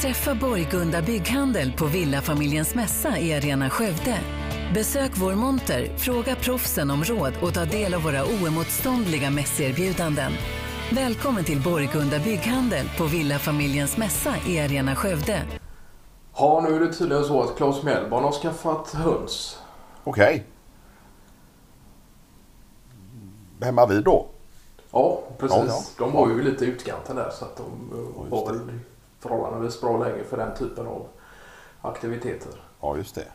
Träffa Borgunda Bygghandel på Villafamiljens mässa i Arena Skövde. Besök vår monter, fråga proffsen om råd och ta del av våra oemotståndliga mässerbjudanden. Välkommen till Borgunda Bygghandel på Villafamiljens mässa i Arena Skövde. Ja, nu är det tydligen så att Claes Mellborn har skaffat höns. Okej. Hemma vid då? Ja, precis. Ja, ja. De var ju lite i utkanten där så att de eh, var väl förhållandevis bra läge för den typen av aktiviteter. Ja, just det.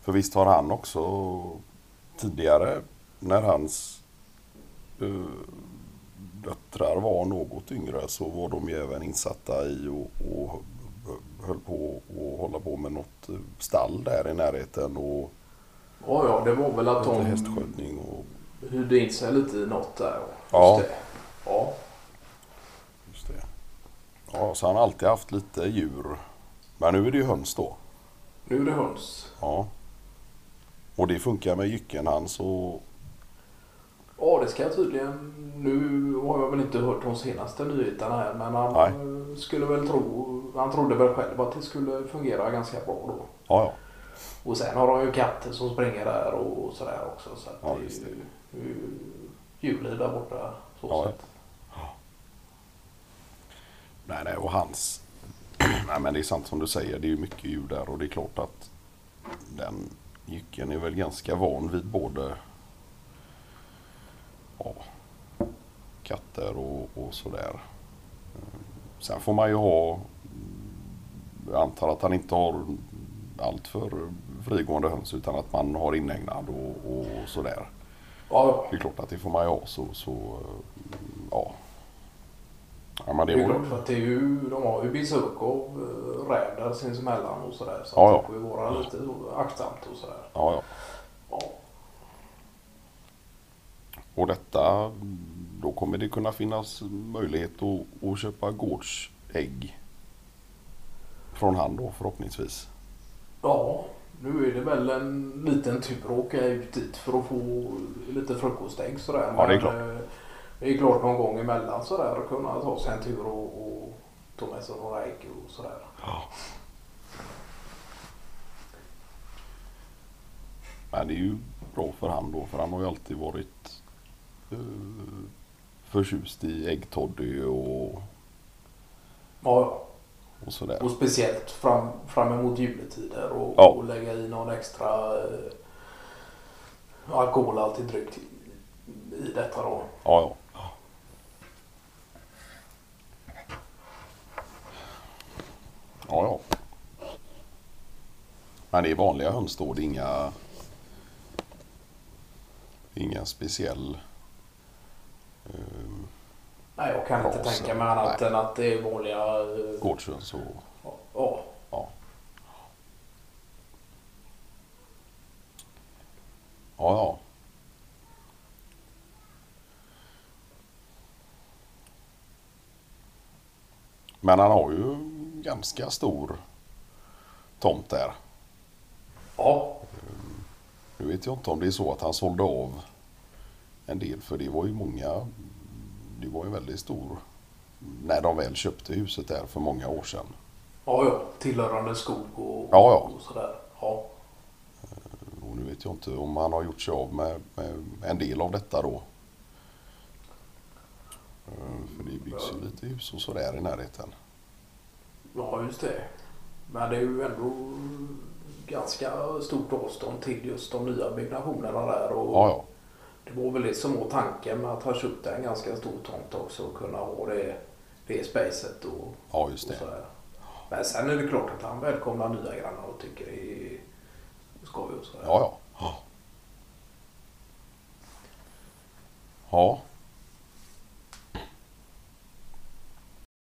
För visst har han också tidigare när hans eh, döttrar var något yngre så var de ju även insatta i och, och höll på och hålla på med något stall där i närheten och Ja, ja, det var väl att de hästskötning och hyrde in sig lite i något där. Ja. Just det. Ja. Ja, så han har alltid haft lite djur. Men nu är det ju höns då. Nu är det höns. Ja. Och det funkar med jycken hans och Ja, det ska jag tydligen... Nu har jag väl inte hört de senaste nyheterna här men han Nej. eh, skulle väl tro... Han trodde väl själv att det skulle fungera ganska bra då. ja, ja. Och sen har de ju katter som springer där och sådär också. Så att Ja, det är ju, djurliv där borta. Så Ja, sett. Nej, nej, och hans... nej, men det är sant som du säger. Det är ju mycket djur där och det är klart att den jycken är väl ganska van vid både ja, katter och, och sådär. Eh, Sen får man ju ha... Jag antar att han inte har allt för frigående höns utan att man har inägnad och, och sådär. Ja, Det är klart att det får man ju ha så, så eh, ja. Ja men det är klart för att det är ju, de har ju besök av eh, räv där sinsemellan och sådär. Så Ja, ja. det får ju vara lite aktsamt och sådär. Ja, ja. Ja. Och detta, då kommer det kunna finnas möjlighet att, att köpa gårdsägg från han då förhoppningsvis. ja, nu är det väl en liten tur att åka ut dit för att få lite frukostägg sådär. Ja, det är Men, klart. Det är klart någon gång emellan sådär att kunna ta sig en tur och, och ta med sig några ägg och sådär. Men det är ju bra för han då för han har ju alltid varit eh, förtjust i äggtoddy och, Ja, ja. och sådär. Och speciellt fram, fram emot juletider och, Ja. och lägga i någon extra eh, alkoholhaltig dryck i, detta då. Ja, ja. Ja, ja. Men det är vanliga höns då. Det är inga... Ingen speciell... ehm, Nej, jag kan inte tänka mig annat Nej. än att det är vanliga... eh, gårdshöns och... Ja. Ja. Ja, ja. Men han har ju ganska stor tomt där. Ja. Nu vet jag inte om det är så att han sålde av en del för det var ju många. Det var ju väldigt stor när de väl köpte huset där för många år sedan. Ja, ja. Tillhörande skog och, Ja, ja. och sådär. Ja. Och nu vet jag inte om han har gjort sig av med, med en del av detta då. Eh, För det byggs ju lite hus och sådär i närheten. ja, just det. Men det är ju ändå ganska stort avstånd till just de nya byggnationerna där. Och Ja, ja. Det var väl det som var tanken med att ha köpt en ganska stor tomt också och kunna ha det, det spacet och, Ja, just och det. sådär. Men sen är det klart att han välkomnar nya grannar och tycker det är skoj och sådär. Ja. Ja. Ja,